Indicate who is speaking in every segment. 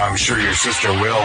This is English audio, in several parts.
Speaker 1: I'm sure your sister will.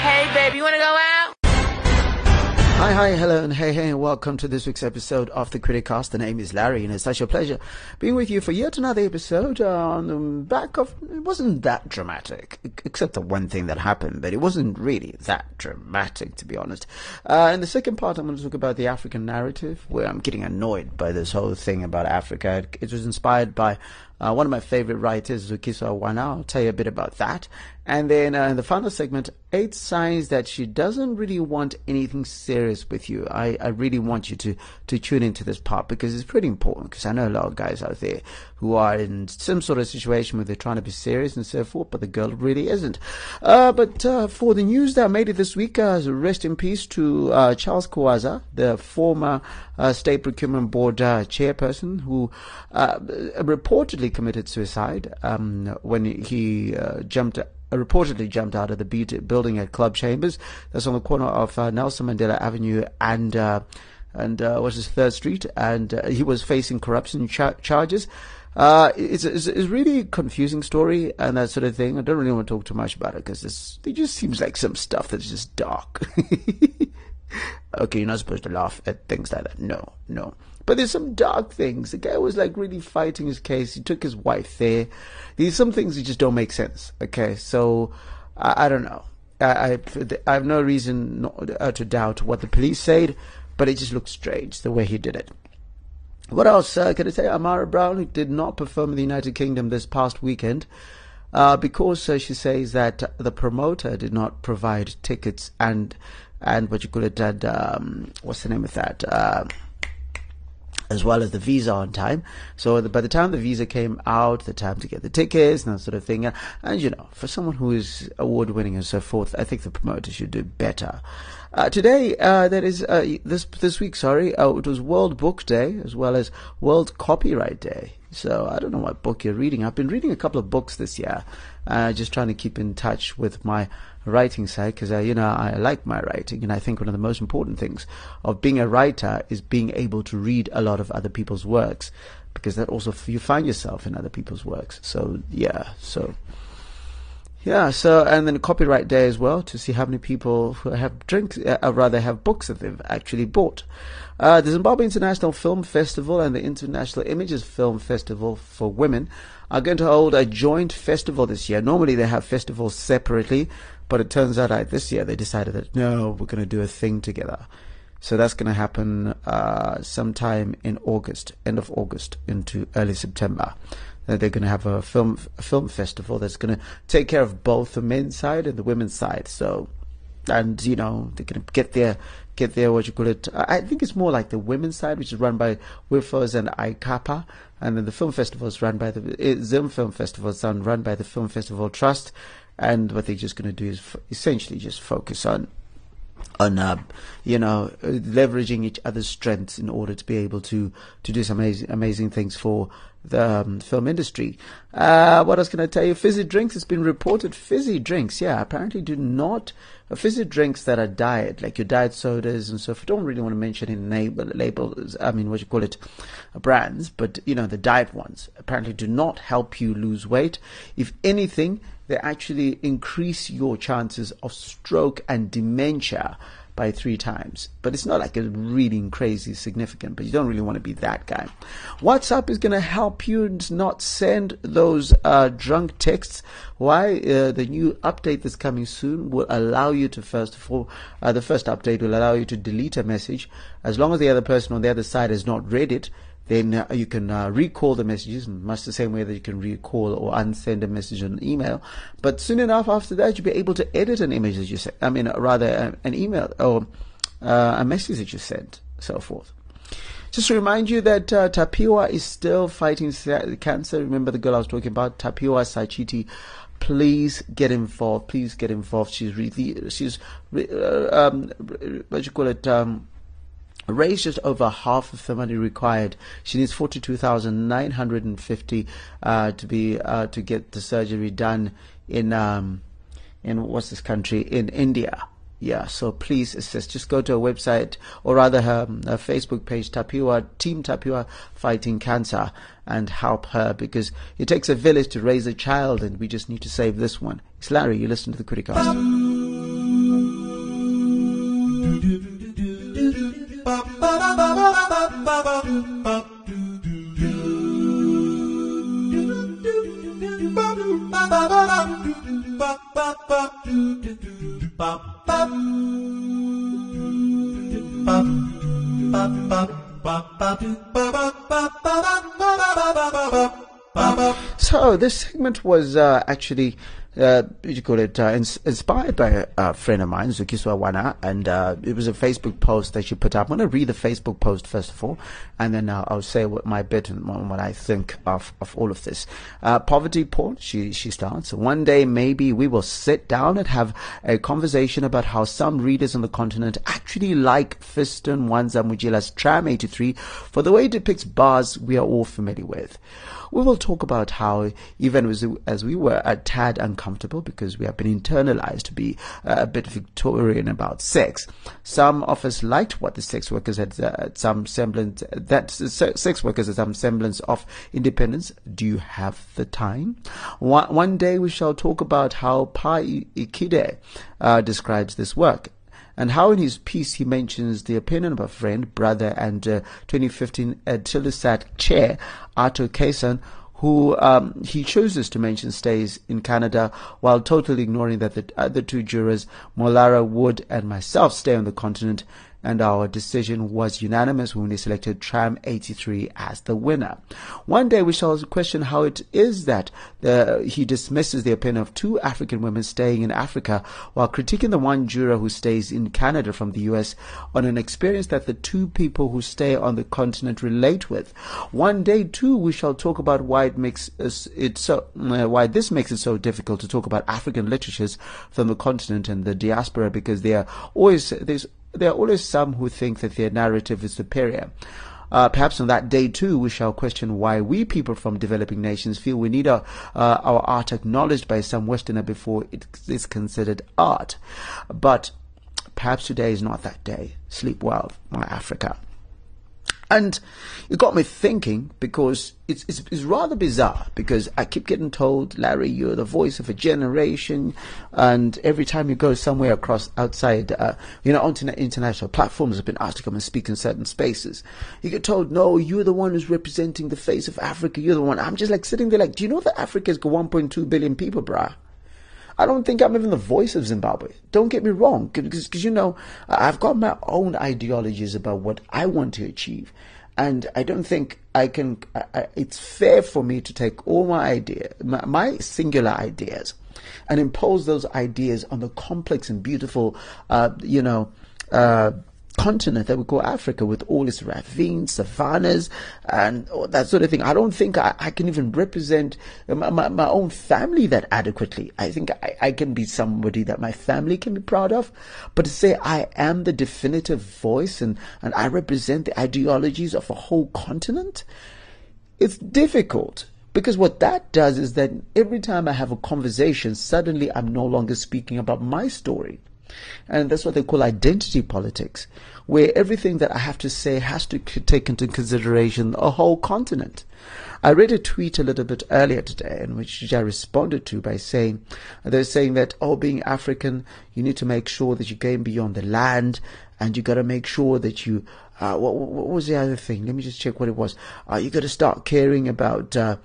Speaker 2: Hey, baby, you wanna go out?
Speaker 3: Hi, hi, hello, and hey, hey, and welcome to this week's episode of the Criticast. The name is Larry, and it's such a pleasure being with you for yet another episode uh, on the back of. It wasn't that dramatic, except the one thing that happened, but it wasn't really that dramatic, to be honest. Uh, in the second part, I'm going to talk about the African narrative, where I'm getting annoyed by this whole thing about Africa. It, it was inspired by uh, one of my favorite writers, Zukiswa Wanner. I'll tell you a bit about that. And then uh, in the final segment, eight signs that she doesn't really want anything serious with you. I, I really want you to, to tune into this part because it's pretty important because I know a lot of guys out there who are in some sort of situation where they're trying to be serious and so forth, but the girl really isn't. Uh, but uh, for the news that made it this week, uh, rest in peace to uh, Charles Kuwaza, the former uh, State Procurement Board chairperson who reportedly committed suicide um, when he jumped reportedly jumped out of the building at Club Chambers. That's on the corner of uh, Nelson Mandela Avenue and uh, and uh, what's his Third Street, and uh, he was facing corruption char- charges. Uh, it's, it's, it's, a really confusing story and that sort of thing. I don't really want to talk too much about it because it just seems like some stuff that's just dark. okay, you're not supposed to laugh at things like that. No, no. But there's some dark things. The guy was like really fighting his case. He took his wife there. These some things that just don't make sense. Okay, so I, I don't know. I, I, I have no reason not, uh, to doubt what the police said, but it just looks strange the way he did it. What else uh, can I say? Amara Brown did not perform in the United Kingdom this past weekend uh, because uh, she says that the promoter did not provide tickets and and what you call it, and, um, what's the name of that? Uh, as well as the visa on time. So the, by the time the visa came out, the time to get the tickets and that sort of thing, and you know, for someone who is award winning and so forth, I think the promoter should do better. Uh, today, uh, that is uh, this this week. Sorry, uh, it was World Book Day as well as World Copyright Day. So I don't know what book you're reading. I've been reading a couple of books this year, uh, just trying to keep in touch with my writing side because I, you know, I like my writing, and I think one of the most important things of being a writer is being able to read a lot of other people's works because that also you find yourself in other people's works. So yeah, so yeah, so and then copyright day as well to see how many people who have drinks, uh, or rather have books that they've actually bought. Uh, the Zimbabwe International Film Festival and the International Images Film Festival for Women are going to hold a joint festival this year. Normally they have festivals separately, but it turns out like this year they decided that no, we're going to do a thing together. So that's going to happen uh, sometime in August, end of August into early September. They're going to have a film a film festival that's going to take care of both the men's side and the women's side. So, and you know they're going to get their get their what you call it. I think it's more like the women's side, which is run by WIFOS and ICAPA, and then the film festival is run by the eh, Zim Film Festival It's run by the Film Festival Trust, and what they're just going to do is f- essentially just focus on on uh, you know leveraging each other's strengths in order to be able to to do some amazing amazing things for the um, film industry. Uh, what else can I tell you? Fizzy drinks it's been reported. Fizzy drinks, yeah, apparently do not fizzy drinks that are diet, like your diet sodas and so forth. Don't really want to mention any labels. I mean, what you call it, uh, brands, but you know the diet ones apparently do not help you lose weight. If anything, they actually increase your chances of stroke and dementia by three times. But it's not like it's really crazy significant, but you don't really want to be that guy. WhatsApp is going to help you not send those uh, drunk texts. Why? Uh, the new update that's coming soon will allow you to first of all, uh, the first update will allow you to delete a message as long as the other person on the other side has not read it then uh, you can uh, recall the messages, much the same way that you can recall or unsend a message on an email. But soon enough after that, you'll be able to edit an image that you sent. I mean, rather uh, an email or uh, a message that you sent, so forth. Just to remind you that uh, Tapiwa is still fighting cancer. Remember the girl I was talking about, Tapiwa Sachiti please get involved. Please get involved. She's really, she's, uh, um, what you call it, um, raised just over half of the money required. She needs forty-two thousand nine hundred and fifty uh, to be uh, to get the surgery done in um, in what's this country in India. Yeah, so please assist. Just go to her website or rather her, her Facebook page, Tapiwa Team Tapiwa Fighting Cancer, and help her because it takes a village to raise a child, and we just need to save this one. It's Larry. You listen to the Criticast. So this segment was uh, actually, uh, you call it, uh, ins- inspired by a, friend of mine, Zukiswa Wanner, and uh, it was a Facebook post that she put up. I'm going to read the Facebook post first of all, and then uh, I'll say what my bit and what what I think of, of all of this. Uh, poverty porn, she, she starts. One day maybe we will sit down and have a conversation about how some readers on the continent actually like Fiston Mwanza Mujila's Tram 83 for the way it depicts bars we are all familiar with. We will talk about how, even as, as we were a tad uncomfortable because we have been internalized to be uh, a bit Victorian about sex, some of us liked what the sex workers had uh, some semblance, that se- sex workers had some semblance of independence. Do you have the time? One, one day we shall talk about how Pa Ikhide uh, describes this work and how in his piece he mentions the opinion of a friend, brother, and uh, 2015 Etisalat chair, Ato Quayson, who um, he chooses to mention stays in Canada while totally ignoring that the other two jurors, Molara Wood and myself, stay on the continent. And our decision was unanimous when we selected Tram 83 as the winner. One day we shall question how it is that the, he dismisses the opinion of two African women staying in Africa while critiquing the one juror who stays in Canada from the US on an experience that the two people who stay on the continent relate with. One day too we shall talk about why it makes it so uh, why this makes it so difficult to talk about African literatures from the continent and the diaspora because they are always there's there are always some who think that their narrative is superior. Uh, perhaps on that day too, we shall question why we people from developing nations feel we need our, uh, our art acknowledged by some Westerner before it is considered art. But perhaps today is not that day. Sleep well, my Africa. And it got me thinking because it's, it's, it's rather bizarre because I keep getting told, Larry, you're the voice of a generation. And every time you go somewhere across outside, uh, you know, onto international platforms, have been asked to come and speak in certain spaces. You get told, no, you're the one who's representing the face of Africa. You're the one. I'm just like sitting there like, do you know that Africa's got 1.2 billion people, bruh? I don't think I'm even the voice of Zimbabwe. Don't get me wrong, because you know I've got my own ideologies about what I want to achieve, and I don't think I can. I, it's fair for me to take all my idea, my, my, singular ideas, and impose those ideas on the complex and beautiful, uh, you know. Uh, continent that we call Africa with all its ravines, savannas, and that sort of thing. I don't think I, I can even represent my, my, my, own family that adequately. I think I, I can be somebody that my family can be proud of, but to say I am the definitive voice and, and I represent the ideologies of a whole continent, it's difficult. Because what that does is that every time I have a conversation, suddenly I'm no longer speaking about my story. And that's what they call identity politics, where everything that I have to say has to take into consideration a whole continent. I read a tweet a little bit earlier today in which I responded to by saying, they're saying that, oh, being African, you need to make sure that you're going beyond the land and you got to make sure that you, uh, what, what, was the other thing? Let me just check what it was. Uh, you got to start caring about, uh,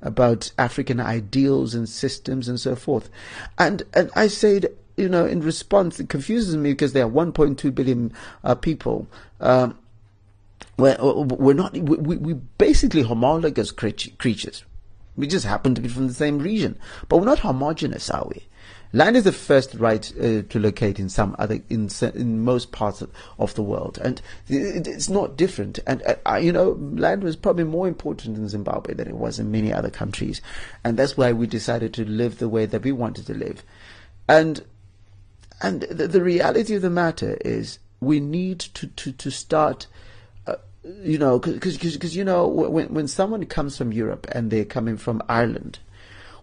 Speaker 3: about African ideals and systems and so forth. And, and I said, you know, in response, it confuses me because there are 1.2 billion uh, people. Um, we're, we're not, we, we basically homologous creatures. We just happen to be from the same region, but we're not homogenous, are we? Land is the first right uh, to locate in some other in in most parts of, of the world, and it, it's not different. And uh, you know, land was probably more important in Zimbabwe than it was in many other countries, and that's why we decided to live the way that we wanted to live. And and the, the reality of the matter is, we need to to to start uh, you know, because you know when when someone comes from Europe and they're coming from Ireland,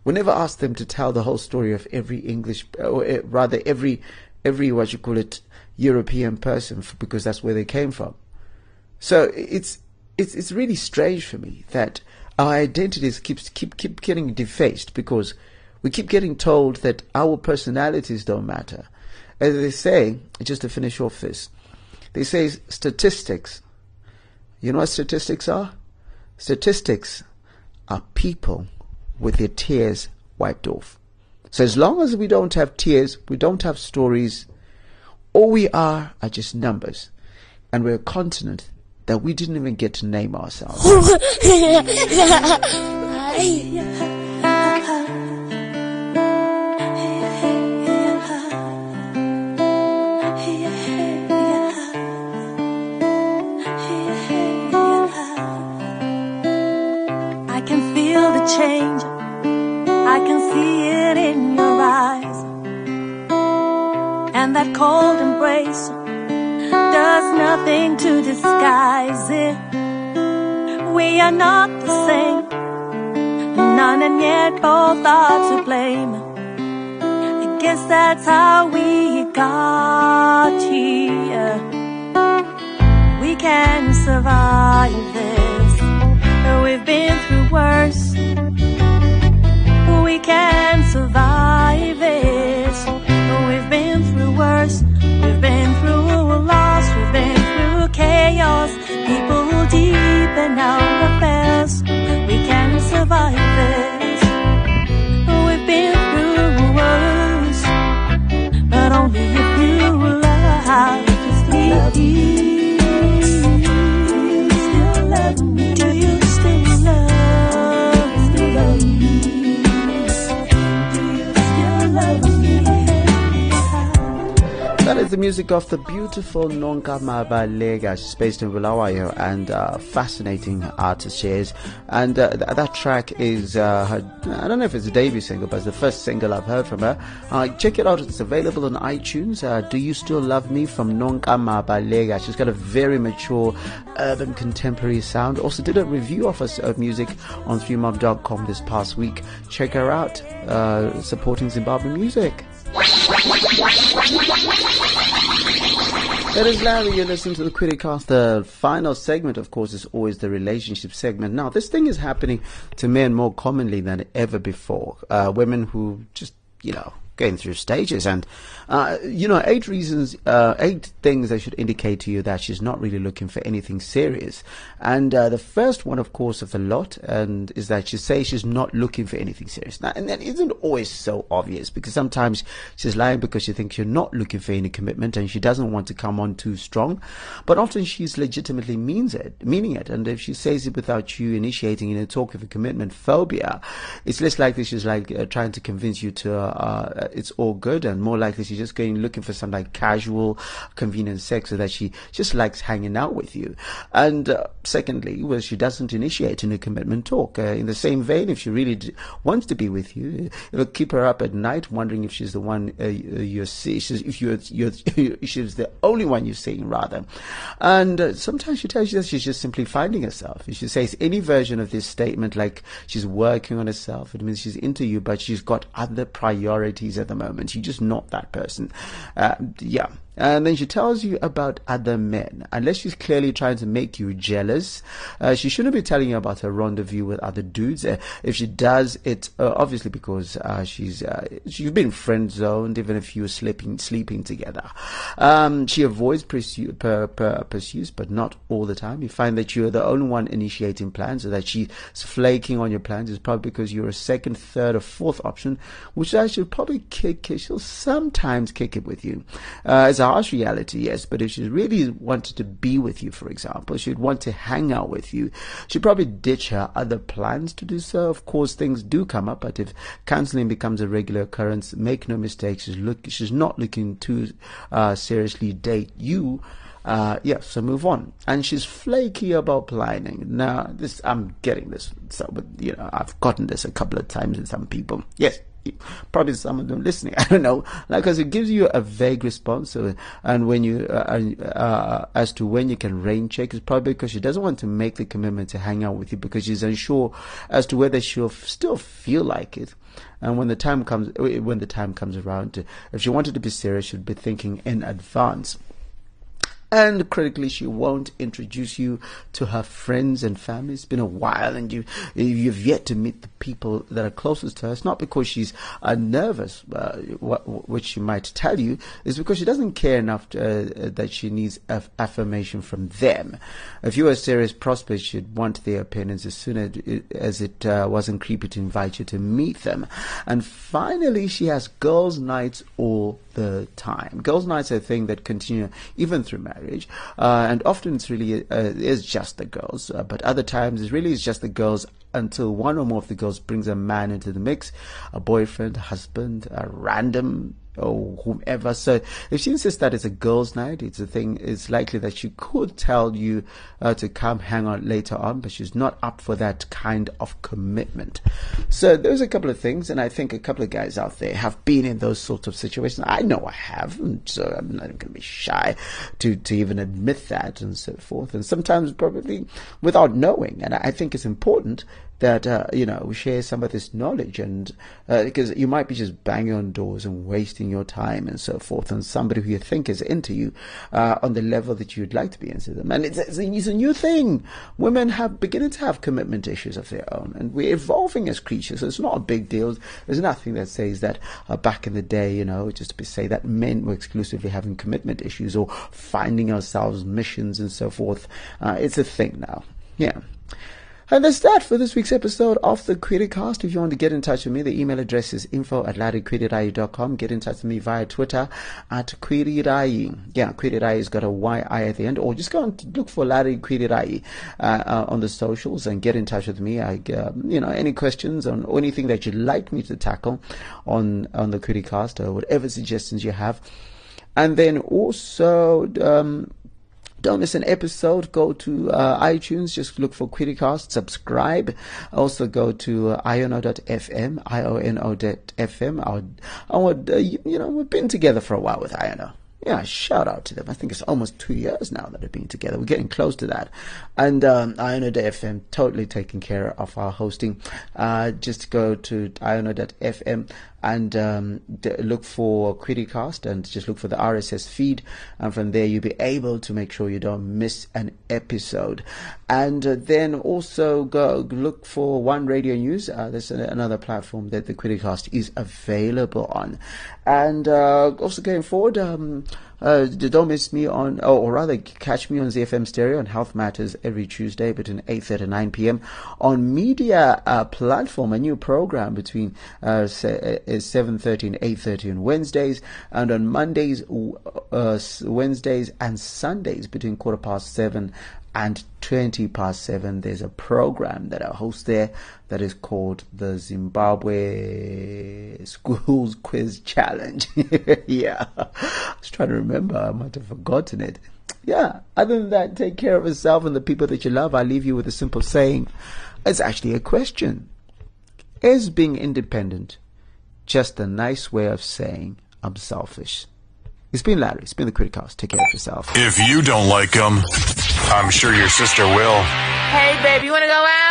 Speaker 3: we never ask them to tell the whole story of every English, or eh, rather every, every what you call it, European person, because that's where they came from. So it's it's it's really strange for me that our identities keeps keep keep getting defaced because we keep getting told that our personalities don't matter. As they say, just to finish off this, they say statistics. You know what statistics are? Statistics are people with their tears wiped off. So as long as we don't have tears, we don't have stories, all we are are just numbers. And we're a continent that we didn't even get to name ourselves.
Speaker 4: change. I can see it in your eyes. And that cold embrace does nothing to disguise it. We are not the same. None and yet both are to blame. I guess that's how we got here. We can survive this. We've been through worse we can survive it. We've been through worse, we've been through
Speaker 3: is the music of the beautiful Nonka Mabaleka. She's based in Bulawayo and uh, fascinating artist she is. And uh, th- that track is uh, her, I don't know if it's a debut single, but it's the first single I've heard from her. Uh, check it out. It's available on iTunes. Uh, Do You Still Love Me from Nonka Mabaleka. She's got a very mature urban contemporary sound. Also did a review of her music on 3mob.com this past week. Check her out. Uh, supporting Zimbabwe music. That is Larry. You're listening to the Criticast. The final segment, of course, is always the relationship segment. Now, this thing is happening to men more commonly than ever before. Uh, women who just, you know, going through stages. And, uh, you know, eight reasons, uh, eight things that should indicate to you that she's not really looking for anything serious. And uh, the first one, of course, of the lot, and is that she says she's not looking for anything serious. Now, and that isn't always so obvious because sometimes she's lying because she thinks you're not looking for any commitment and she doesn't want to come on too strong. But often she's legitimately means it, meaning it. And if she says it without you initiating in a talk of a commitment phobia, it's less likely she's like uh, trying to convince you to uh, uh, it's all good, and more likely she's just going looking for some like casual, convenient sex, so that she just likes hanging out with you. And uh, secondly, well, she doesn't initiate a commitment talk. Uh, in the same vein, if she really d- wants to be with you, it'll keep her up at night wondering if she's the one uh, you're seeing, if you're, you're she's the only one you're seeing rather. And uh, sometimes she tells you that she's just simply finding herself. If she says any version of this statement, like she's working on herself, it means she's into you, but she's got other priorities at the moment. You're just not that person. Uh, yeah. And then she tells you about other men. Unless she's clearly trying to make you jealous, uh, she shouldn't be telling you about her rendezvous with other dudes. Uh, if she does, it's uh, obviously because uh, she's uh, she's been friend zoned, even if you were sleeping sleeping together. Um, she avoids pursue, per, per, pursuits, but not all the time. You find that you're the only one initiating plans, or that she's flaking on your plans. Is probably because you're a second, third, or fourth option, which I should probably kick. She'll sometimes kick it with you. Uh, as harsh reality, yes, but if she really wanted to be with you, for example, she'd want to hang out with you, she'd probably ditch her other plans to do so. Of course, things do come up, but if counseling becomes a regular occurrence, make no mistake, she's look, she's not looking to uh, seriously date you. Uh, yeah, so move on. And she's flaky about planning. Now, this I'm getting this. So, but you know, I've gotten this a couple of times with some people. Yes, probably some of them listening. I don't know, like because it gives you a vague response. So, and when you uh, uh, as to when you can rain check, it's probably because she doesn't want to make the commitment to hang out with you because she's unsure as to whether she'll still feel like it. And when the time comes, when the time comes around, if she wanted to be serious, she'd be thinking in advance and critically she won't introduce you to her friends and family. It's been a while and you you've yet to meet the people that are closest to her. It's not because she's uh, nervous uh, which she might tell you. It's because she doesn't care enough to, uh, that she needs af- affirmation from them. If you were a serious prospect she'd want their opinions as soon as it, as it uh, wasn't creepy to invite you to meet them. And finally she has girls nights all the time. Girls nights are a thing that continue even through marriage uh, and often it's really uh, is just the girls, uh, but other times it really is just the girls until one or more of the girls brings a man into the mix, a boyfriend, husband, a random or whomever. So if she insists that it's a girls' night, it's a thing. It's likely that she could tell you uh, to come hang out later on, but she's not up for that kind of commitment. So there's a couple of things, and I think a couple of guys out there have been in those sorts of situations. I know I have, so I'm not going to be shy to to even admit that and so forth. And sometimes probably without knowing. And I think it's important that uh, you know we share some of this knowledge and uh, because you might be just banging on doors and wasting your time and so forth and somebody who you think is into you uh, on the level that you'd like to be into them. And it's, it's, a, it's a new thing. Women have beginning to have commitment issues of their own and we're evolving as creatures so it's not a big deal. There's nothing that says that uh, back in the day you know just to say that men were exclusively having commitment issues or finding ourselves missions and so forth. Uh, it's a thing now. Yeah and that's that for this week's episode of the Criticast. If you want to get in touch with me, the email address is info at larrycritirai.com. Get in touch with me via Twitter at Kwirirayi. Yeah, Kwirirayi has got a Y-I at the end. Or just go and look for Larry Kwirirayi uh, uh, on the socials and get in touch with me. I, uh, you know, any questions on anything that you'd like me to tackle on, on the Criticast or whatever suggestions you have. And then also, um, don't miss an episode. Go to uh, iTunes, just look for Criticast, subscribe. Also go to uh, iono.fm, I-O-N-O.fm. Our, our, uh, you, you know, we've been together for a while with Iono yeah, shout out to them. I think it's almost two years now that they've been together. We're getting close to that. And um, iono.fm totally taking care of our hosting. Uh, just go to iono.fm and um, look for Criticast and just look for the RSS feed. And from there, you'll be able to make sure you don't miss an episode. And uh, then also go look for One Radio News. Uh, there's another platform that the Criticast is available on. And uh, also going forward, um, uh, don't miss me on, oh, or rather, catch me on ZFM Stereo on Health Matters every Tuesday between 8.30 and 9 p.m. On Media uh, Platform, a new program between uh, 7.30 uh, and 8.30 on Wednesdays, and on Mondays, uh, Wednesdays, and Sundays between quarter past 7 and 20 past 7 there's a program that I host there that is called the Zimbabwe Schools Quiz Challenge. yeah, I was trying to remember, I might have forgotten it. Yeah, other than that, take care of yourself and the people that you love. I leave you with a simple saying. It's actually a question. Is being independent just a nice way of saying I'm selfish? It's been Larry. It's been the Criticast. Take care of yourself.
Speaker 1: If you don't like them, I'm sure your sister will.
Speaker 2: Hey, babe, you want to go out?